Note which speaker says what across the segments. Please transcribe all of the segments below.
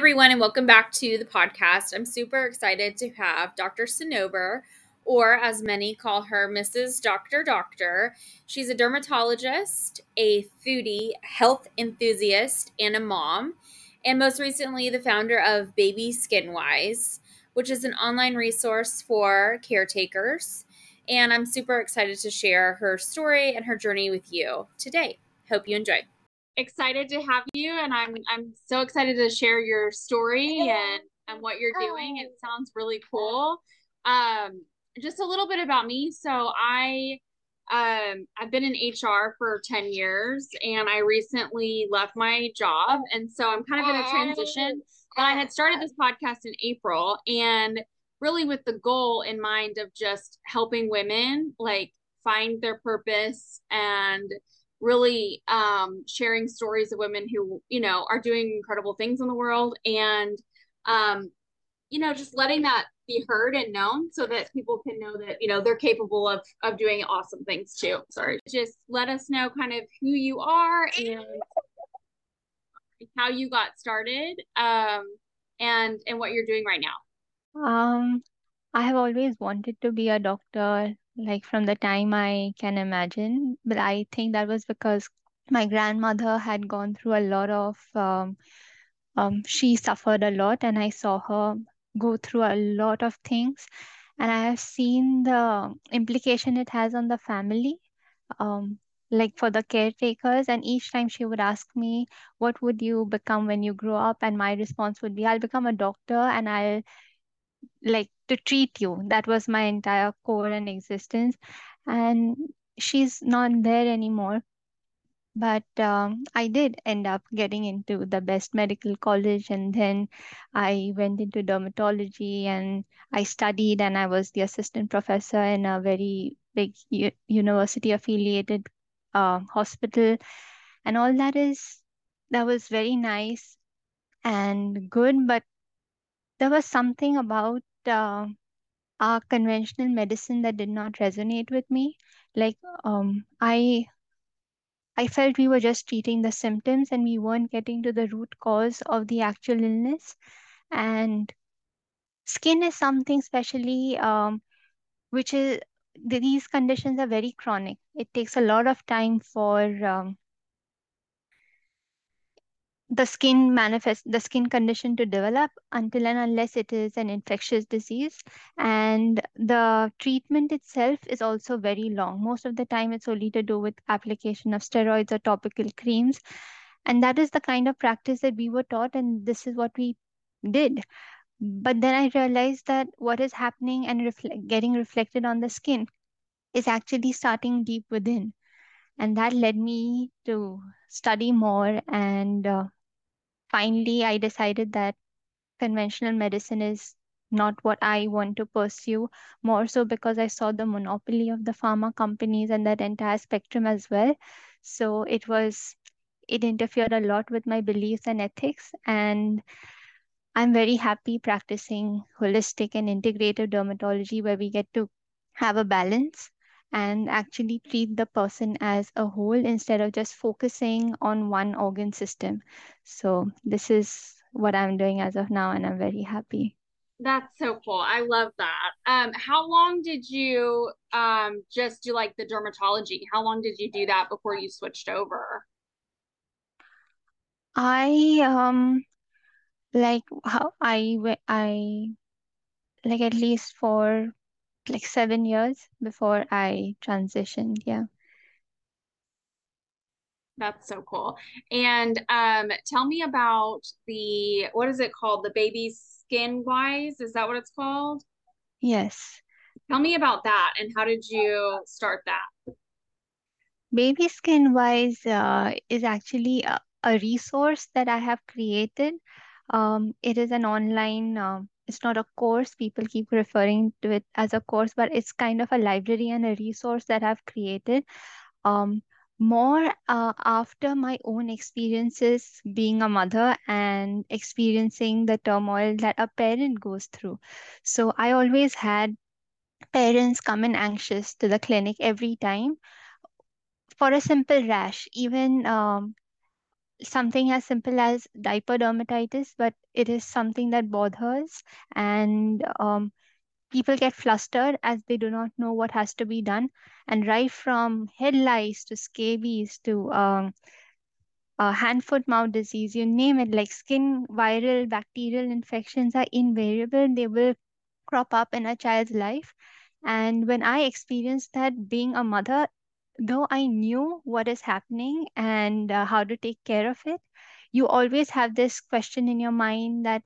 Speaker 1: everyone, and welcome back to the podcast. I'm super excited to have Dr. Sanober, or as many call her, Mrs. Dr. Doctor. She's a dermatologist, a foodie, health enthusiast, and a mom, and most recently, the founder of Baby Skinwise, which is an online resource for caretakers. And I'm super excited to share her story and her journey with you today. Hope you enjoy excited to have you and I'm I'm so excited to share your story and and what you're doing. It sounds really cool. Um just a little bit about me. So I um I've been in HR for 10 years and I recently left my job and so I'm kind of in a transition. But I had started this podcast in April and really with the goal in mind of just helping women like find their purpose and really um, sharing stories of women who you know are doing incredible things in the world and um, you know just letting that be heard and known so that people can know that you know they're capable of of doing awesome things too. Sorry. Just let us know kind of who you are and how you got started um and and what you're doing right now.
Speaker 2: Um i have always wanted to be a doctor like from the time I can imagine. But I think that was because my grandmother had gone through a lot of, um, um, she suffered a lot, and I saw her go through a lot of things. And I have seen the implication it has on the family, um, like for the caretakers. And each time she would ask me, What would you become when you grow up? And my response would be, I'll become a doctor and I'll like to treat you. That was my entire core and existence. And she's not there anymore. But um, I did end up getting into the best medical college, and then I went into dermatology and I studied, and I was the assistant professor in a very big u- university affiliated uh, hospital. And all that is, that was very nice and good, but there was something about uh, our conventional medicine that did not resonate with me. Like um, I I felt we were just treating the symptoms and we weren't getting to the root cause of the actual illness. And skin is something especially um, which is these conditions are very chronic. It takes a lot of time for um, the skin manifest the skin condition to develop until and unless it is an infectious disease. And the treatment itself is also very long. Most of the time it's only to do with application of steroids or topical creams. And that is the kind of practice that we were taught and this is what we did. But then i realized that what is happening and reflect, getting reflected on the skin is actually starting deep within. And that led me to study more and uh, finally, I decided that conventional medicine is not what I want to pursue, more so because I saw the monopoly of the pharma companies and that entire spectrum as well. So it was, it interfered a lot with my beliefs and ethics. And I'm very happy practicing holistic and integrative dermatology where we get to have a balance and actually treat the person as a whole instead of just focusing on one organ system. So this is what I'm doing as of now, and I'm very happy.
Speaker 1: That's so cool. I love that. Um, how long did you um just do like the dermatology? How long did you do that before you switched over?
Speaker 2: I um like how I I like at least for like seven years before I transitioned. Yeah.
Speaker 1: That's so cool. And um, tell me about the what is it called? The baby skin wise? Is that what it's called?
Speaker 2: Yes.
Speaker 1: Tell me about that and how did you start that?
Speaker 2: Baby Skinwise uh, is actually a, a, resource that I have created. Um, it is an online, uh, it's not a course. People keep referring to it as a course, but it's kind of a library and a resource that I've created. Um, more uh, after my own experiences being a mother and experiencing the turmoil that a parent goes through. So I always had parents come in anxious to the clinic every time for a simple rash. Even um, something as simple as diaper dermatitis, but it is something that bothers, and um, people get flustered as they do not know what has to be done. And right from head lice to scabies to um, uh, hand foot mouth disease, you name it, like skin viral bacterial infections are invariable. They will crop up in a child's life. And when I experienced that being a mother, though I knew what is happening and uh, how to take care of it, you always have this question in your mind that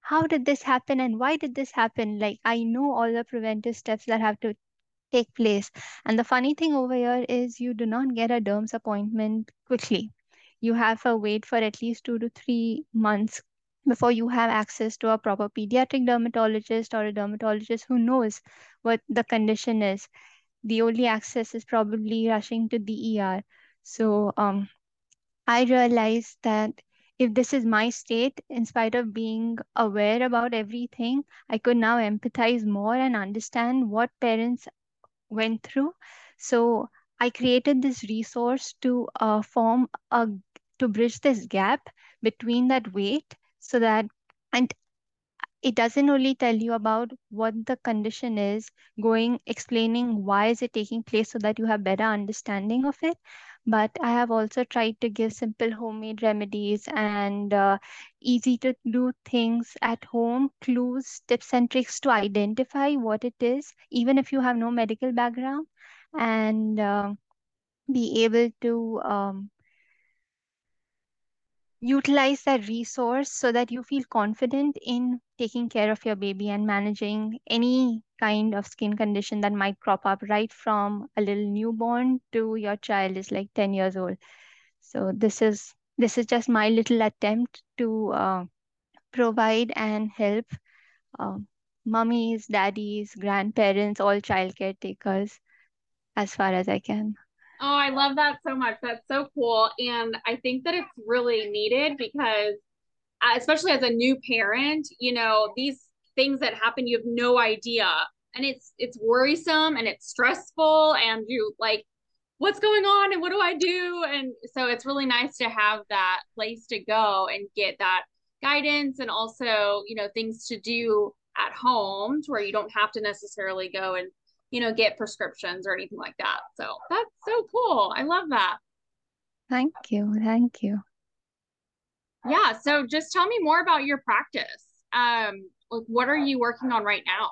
Speaker 2: how did this happen and why did this happen? Like, I know all the preventive steps that have to take place. And the funny thing over here is you do not get a derms appointment quickly. You have to wait for at least two to three months before you have access to a proper pediatric dermatologist or a dermatologist who knows what the condition is. The only access is probably rushing to the ER. So um, I realized that if this is my state, in spite of being aware about everything, I could now empathize more and understand what parents went through. So I created this resource to uh, form a to bridge this gap between that wait so that and it doesn't only tell you about what the condition is going explaining why is it taking place so that you have better understanding of it. But i have also tried to give simple homemade remedies and uh, easy to do things at home clues tips and tricks to identify what it is even if you have no medical background and uh, be able to um, utilize that resource so that you feel confident in taking care of your baby and managing any kind of skin condition that might crop up right from a little newborn to your child is like 10 years old so this is this is just my little attempt to uh, provide and help uh, mummies daddies grandparents all child caretakers as far as i can
Speaker 1: Oh, I love that so much. That's so cool. And I think that it's really needed because, Uh, especially as a new parent, you know, these things that happen, you have no idea. And it's it's worrisome and it's stressful and you like what's going on and what do I do? And so it's really nice to have that place to go and get that guidance and also, you know, things to do at home to where you don't have to necessarily go and you know, get prescriptions or anything like that. So that's so cool. I love that.
Speaker 2: Thank you. Thank you.
Speaker 1: Yeah. So just tell me more about your practice. Um, like what are you working on right now?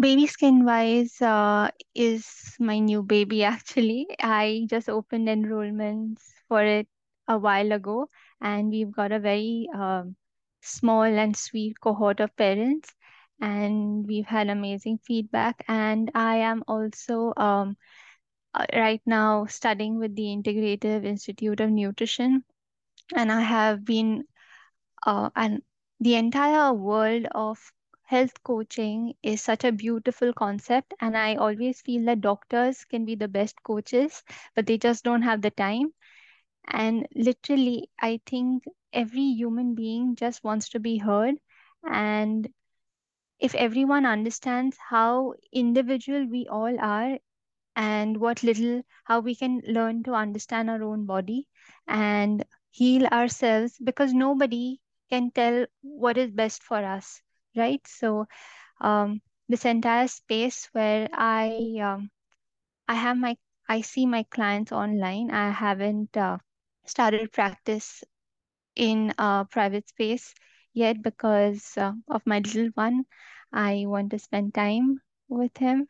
Speaker 2: Baby Skin Wise uh, is my new baby actually. I just opened enrollments for it a while ago, and we've got a very um, small and sweet cohort of parents and we've had amazing feedback. And I am also um, uh, right now studying with the Integrative Institute of Nutrition, and I have been uh, and the entire world of health coaching is such a beautiful concept and i always feel that doctors can be the best coaches but they just don't have the time. And literally i think every human being just wants to be heard. And if everyone understands how individual we all are and what little how we can learn to understand our own body and heal ourselves because nobody can tell what is best for us right so um, this entire space where i um, i have my i see my clients online i haven't uh, started practice in a private space yet because uh, of my little one. I want to spend time with him.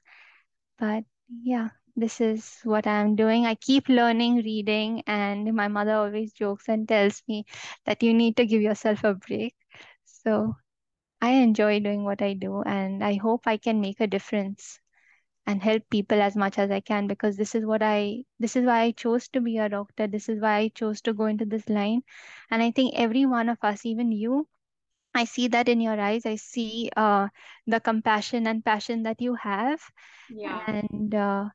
Speaker 2: But yeah, this is what I'm doing. I keep learning, reading, and my mother always jokes and tells me that you need to give yourself a break. So I enjoy doing what I do, and I hope I can make a difference and help people as much as I can because this is what I this is why I chose to be a doctor. This is why I chose to go into this line. And I think every one of us, even you, I see that in your eyes. I see uh, the compassion and passion that you have.
Speaker 1: Yeah.
Speaker 2: And uh,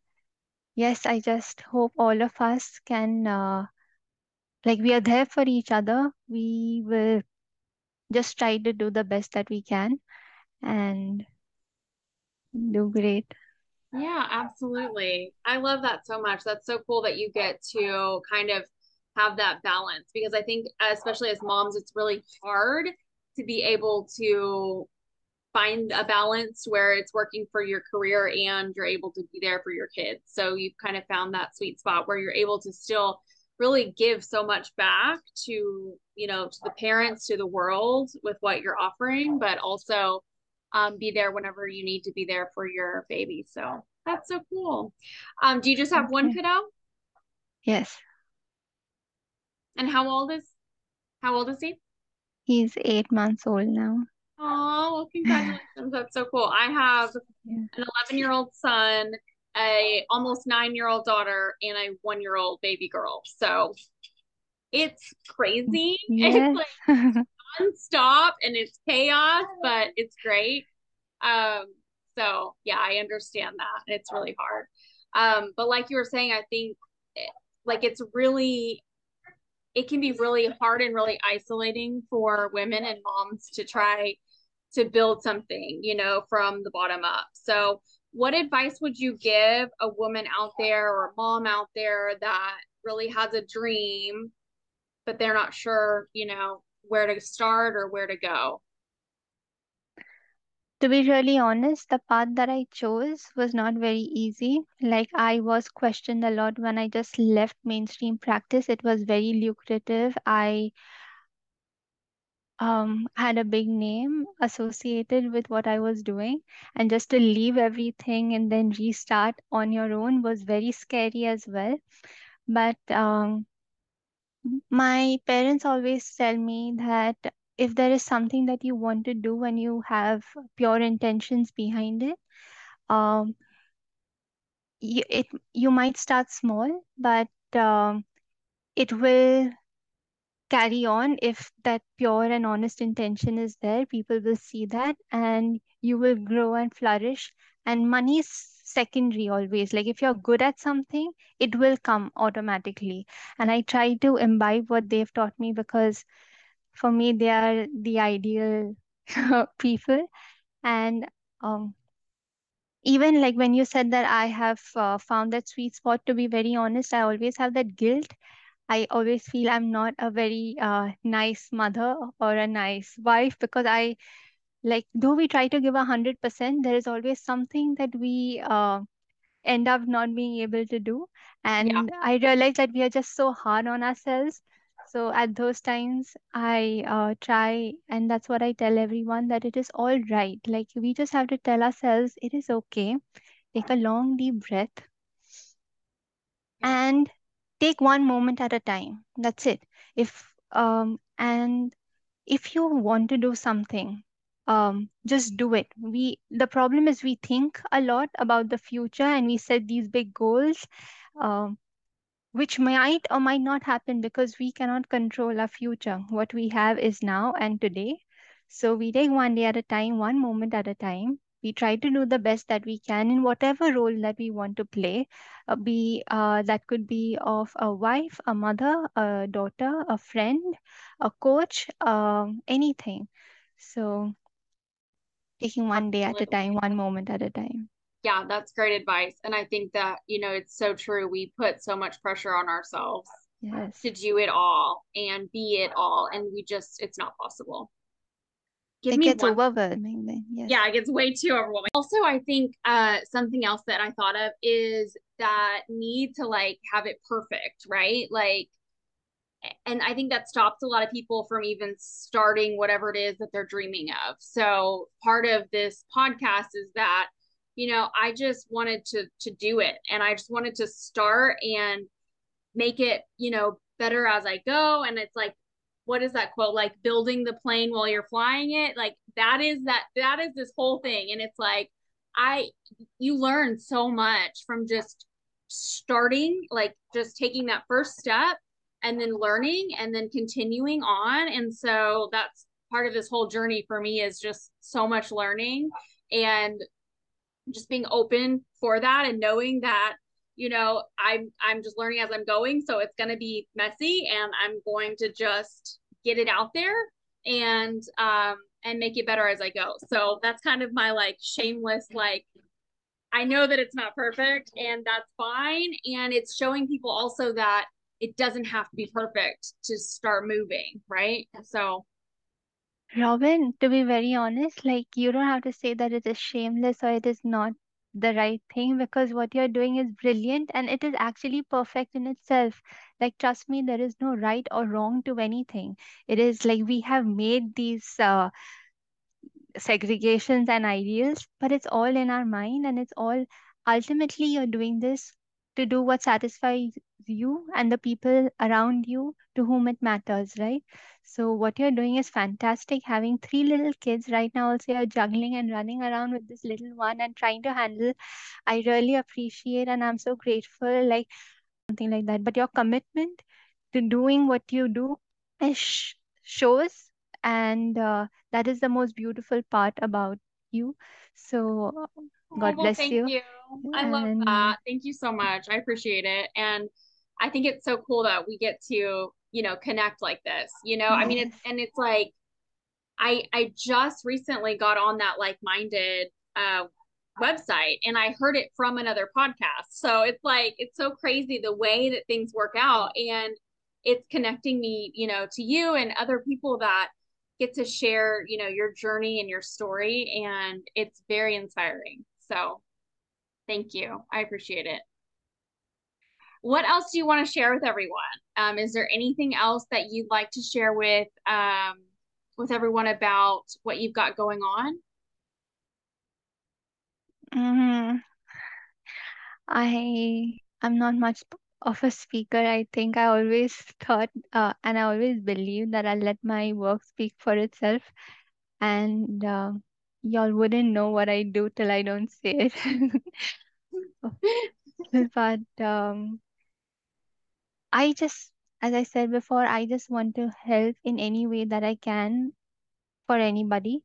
Speaker 2: yes, I just hope all of us can, uh, like, we are there for each other. We will just try to do the best that we can and do great.
Speaker 1: Yeah, absolutely. I love that so much. That's so cool that you get to kind of have that balance because I think especially as moms it's really hard to be able to find a balance where it's working for your career and you're able to be there for your kids. So you've kind of found that sweet spot where you're able to still really give so much back to, you know, to the parents, to the world with what you're offering, but also um, be there whenever you need to be there for your baby. So that's so cool. Um, do you just have one kiddo?
Speaker 2: Yes.
Speaker 1: And how old is how old is he?
Speaker 2: He's eight months old now.
Speaker 1: Oh, well, congratulations. That's so cool. I have an 11 year old son, a almost nine year old daughter, and a one year old baby girl. So it's crazy.
Speaker 2: Yes.
Speaker 1: It's like nonstop and it's chaos, but it's great. Um, so yeah, I understand that. It's really hard. Um, but like you were saying, I think like it's really it can be really hard and really isolating for women and moms to try to build something, you know, from the bottom up. So, what advice would you give a woman out there or a mom out there that really has a dream, but they're not sure, you know, where to start or where to go?
Speaker 2: To be really honest, the path that I chose was not very easy. Like, I was questioned a lot when I just left mainstream practice. It was very lucrative. I um, had a big name associated with what I was doing. And just to leave everything and then restart on your own was very scary as well. But um, my parents always tell me that if there is something that you want to do and you have pure intentions behind it, um, you, it you might start small, but um, it will carry on if that pure and honest intention is there people will see that and you will grow and flourish. And money is secondary always. Like if you're good at something it will come automatically. And i try to imbibe what they've taught me because for me they are the ideal people. And um even like when you said that i have uh, found that sweet spot to be very honest i always have that guilt I always feel I'm not a very uh, nice mother or a nice wife because I like though we try to give a hundred percent, there is always something that we uh, end up not being able to do. And yeah. I realize that we are just so hard on ourselves. So at those times, I uh, try, and that's what I tell everyone that it is all right. Like we just have to tell ourselves it is okay. Take a long deep breath. And take one moment at a time. That's it. If um and if you want to do something um just do it. We the problem is we think a lot about the future and we set these big goals um which might or might not happen because we cannot control our future. What we have is now and today. So we take one day at a time one moment at a time we try to do the best that we can in whatever role that we want to play. Uh, be uh, that could be of a wife a mother a daughter a friend a coach um, anything. So taking one day at a time one moment at a time.
Speaker 1: Yeah that's great advice. And i think that you know it's so true. We put so much pressure on ourselves
Speaker 2: yes.
Speaker 1: to do it all and be it all. And we just it's not possible
Speaker 2: Give it gets one. overwhelming. Yes.
Speaker 1: Yeah, it gets way too overwhelming. Also, I think uh something else that I thought of is that need to like have it perfect, right? Like and I think that stops a lot of people from even starting whatever it is that they're dreaming of. So part of this podcast is that, you know, I just wanted to to do it and I just wanted to start and make it, you know, better as I go. And it's like what is that quote like building the plane while you're flying it? Like that is that that is this whole thing. And it's like i you learn so much from just starting like just taking that first step and then learning and then continuing on. And so that's part of this whole journey for me is just so much learning and just being open for that and knowing that you know i'm i'm just learning as i'm going. So it's going to be messy and i'm going to just get it out there and um and make it better as i go. So that's kind of my like shameless like i know that it's not perfect and that's fine. And it's showing people also that it doesn't have to be perfect to start moving, right? So.
Speaker 2: Robyn, to be very honest, like you don't have to say that it is shameless or it is not the right thing because what you're doing is brilliant and it is actually perfect in itself. Like, trust me, there is no right or wrong to anything. It is like we have made these uh, segregations and ideals, but it's all in our mind and it's all ultimately you're doing this to do what satisfies you and the people around you to whom it matters, right? So what you're doing is fantastic. Having three little kids right now, also you're juggling and running around with this little one and trying to handle. I really appreciate and I'm so grateful, like something like that. But your commitment to doing what you do is shows and uh, that is the most beautiful part about you so god
Speaker 1: well,
Speaker 2: bless
Speaker 1: thank
Speaker 2: you
Speaker 1: you. I love that. Thank you so much. I appreciate it. And I think it's so cool that we get to, you know, connect like this. You know, I mean it's and it's like I I just recently got on that like-minded uh website and I heard it from another podcast. So it's like it's so crazy the way that things work out and it's connecting me, you know, to you and other people that get to share, you know, your journey and your story and it's very inspiring. So, thank you. I appreciate it. What else do you want to share with everyone? Um, is there anything else that you'd like to share with um, with everyone about what you've got going on?
Speaker 2: mm, i i'm not much of a speaker i think i always thought uh, and i always believe that i'll let my work speak for itself and uh, y'all wouldn't know what i do till i don't say it but um I just, as I said before, I just want to help in any way that I can for anybody.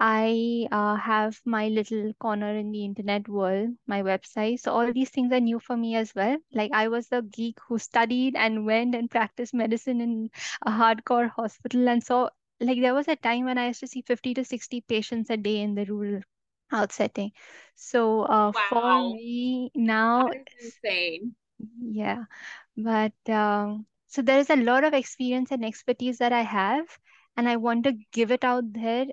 Speaker 2: I uh, have my little corner in the internet world, my website. So all these things are new for me as well. Like I was a geek who studied and went and practiced medicine in a hardcore hospital. And so like there was a time when I used to see 50 to 60 patients a day in the rural out setting. So uh, for me now,
Speaker 1: insane.
Speaker 2: yeah. But um, so there is a lot of experience and expertise that I have, and I want to give it out there.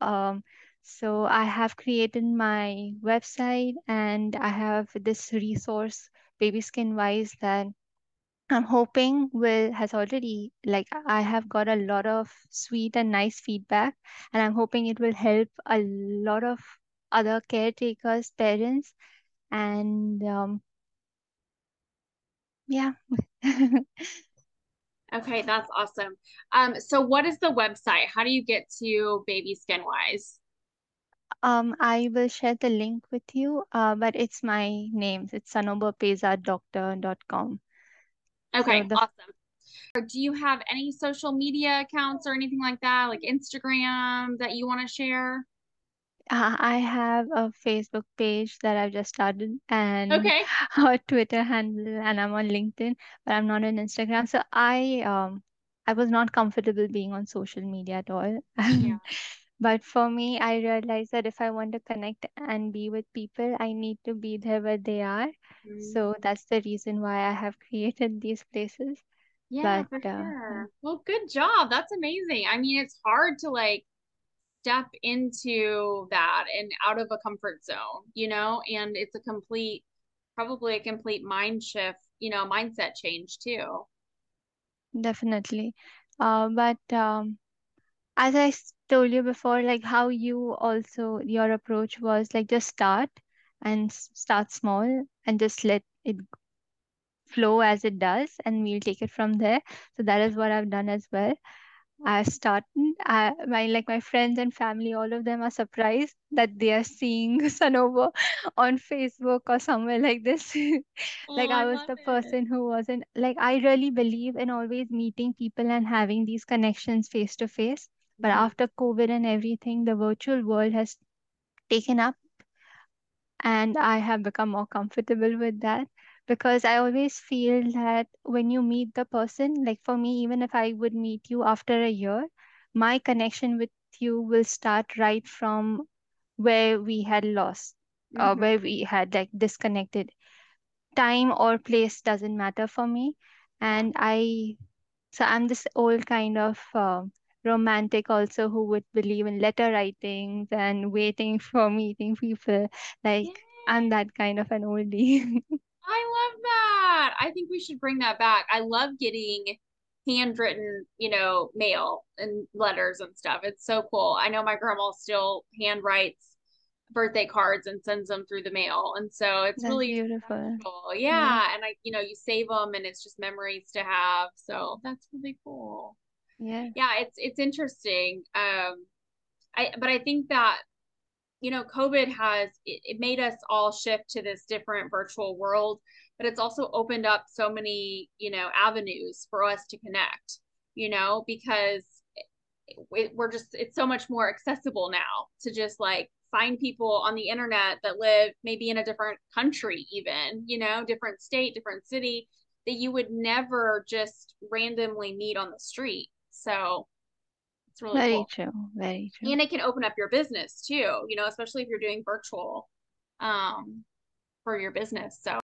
Speaker 2: Um, so I have created my website and I have this resource, Baby Skin Wise, that I'm hoping will has already like I have got a lot of sweet and nice feedback, and I'm hoping it will help a lot of other caretakers, parents, and um, yeah.
Speaker 1: Okay, that's awesome. Um, so what is the website? How do you get to Baby Skin Wise?
Speaker 2: Um, I will share the link with you, uh, but it's my name. It's sanoberpezaddoctor.com. So
Speaker 1: Okay,
Speaker 2: the
Speaker 1: awesome. Or do you have any social media accounts or anything like that, like Instagram that you want to share?
Speaker 2: uh, I have a Facebook page that I've just started and
Speaker 1: Okay.
Speaker 2: a Twitter handle, and I'm on LinkedIn, but I'm not on Instagram. So I um I was not comfortable being on social media at all.
Speaker 1: Yeah.
Speaker 2: But for me, I realized that if I want to connect and be with people, I need to be there where they are.
Speaker 1: Mhm.
Speaker 2: So that's the reason why I have created these places.
Speaker 1: Yeah,
Speaker 2: But
Speaker 1: for
Speaker 2: uh,
Speaker 1: sure. Well, good job. That's amazing. I mean, it's hard to like step into that and out of a comfort zone, you know, and it's a complete, probably a complete mind shift, you know, mindset change too.
Speaker 2: definitely. Uh, but um, as I told you before, like how you also, your approach was like just start and start small and just let it flow as it does, and we'll take it from there. So that is what I've done as well. I started, I, my like my friends and family, all of them are surprised that they are seeing Sanober on Facebook or somewhere like this.
Speaker 1: Oh,
Speaker 2: Like
Speaker 1: I
Speaker 2: I was
Speaker 1: love
Speaker 2: the
Speaker 1: it.
Speaker 2: person who wasn't like I really believe in always meeting people and having these connections face to face. But after COVID and everything, the virtual world has taken up and I have become more comfortable with that because I always feel that when you meet the person, like for me, even if I would meet you after a year, my connection with you will start right from where we had lost, or
Speaker 1: Mhm.
Speaker 2: where we had like disconnected. Time or place doesn't matter for me. And I, so I'm this old kind of uh, romantic also who would believe in letter writings and waiting for meeting people. Like
Speaker 1: Yay.
Speaker 2: I'm that kind of an oldie.
Speaker 1: I love that. I think we should bring that back. I love getting handwritten, you know, mail and letters and stuff. It's so cool. I know my grandma still hand writes birthday cards and sends them through the mail. And so it's
Speaker 2: That's
Speaker 1: really
Speaker 2: beautiful.
Speaker 1: cool. Yeah. And I, you know, you save them and it's just memories to have. So that's really cool.
Speaker 2: Yeah.
Speaker 1: Yeah, it's it's interesting. Um I but I think that you know, COVID has it, it made us all shift to this different virtual world, but it's also opened up so many, you know, avenues for us to connect, you know, because it, we're just it's so much more accessible now to just like find people on the internet that live maybe in a different country even you know different state different city that you would never just randomly meet on the street so it's really
Speaker 2: Very
Speaker 1: cool
Speaker 2: true. Very true.
Speaker 1: and it can open up your business too you know especially if you're doing virtual um for your business so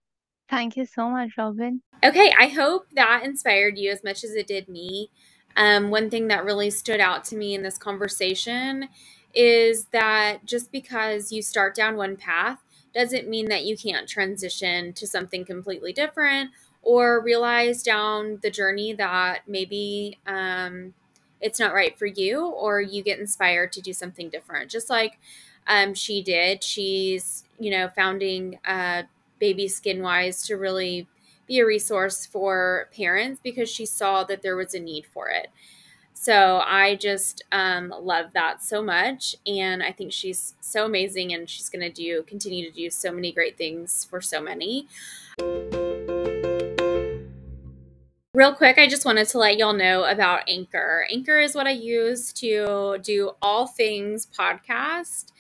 Speaker 2: Thank you so much, Robyn.
Speaker 1: okay i hope that inspired you as much as it did me um, one thing that really stood out to me in this conversation is that just because you start down one path doesn't mean that you can't transition to something completely different or realize down the journey that maybe um, it's not right for you or you get inspired to do something different just like um, she did she's you know founding uh, baby skin wise to really be a resource for parents because she saw that there was a need for it so I just um, love that so much, and I think she's so amazing, and she's going to do continue to do so many great things for so many. Real quick, I just wanted to let y'all know about Anchor. Anchor is what I use to do all things podcast.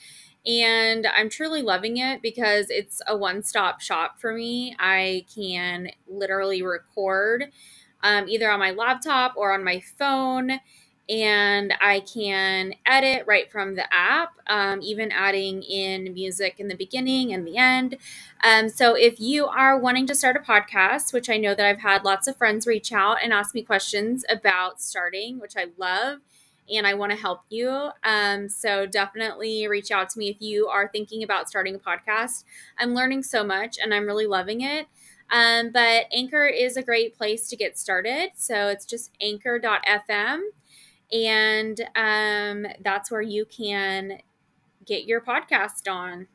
Speaker 1: And I'm truly loving it because it's a one stop shop for me. I can literally record um, either on my laptop or on my phone and I can edit right from the app, um, even adding in music in the beginning and the end. Um, so if you are wanting to start a podcast, which I know that I've had lots of friends reach out and ask me questions about starting, which I love. And I want to help you. Um, so definitely reach out to me if you are thinking about starting a podcast. I'm learning so much and I'm really loving it. Um, but Anchor is a great place to get started. So it's just anchor.fm and um, that's where you can get your podcast on.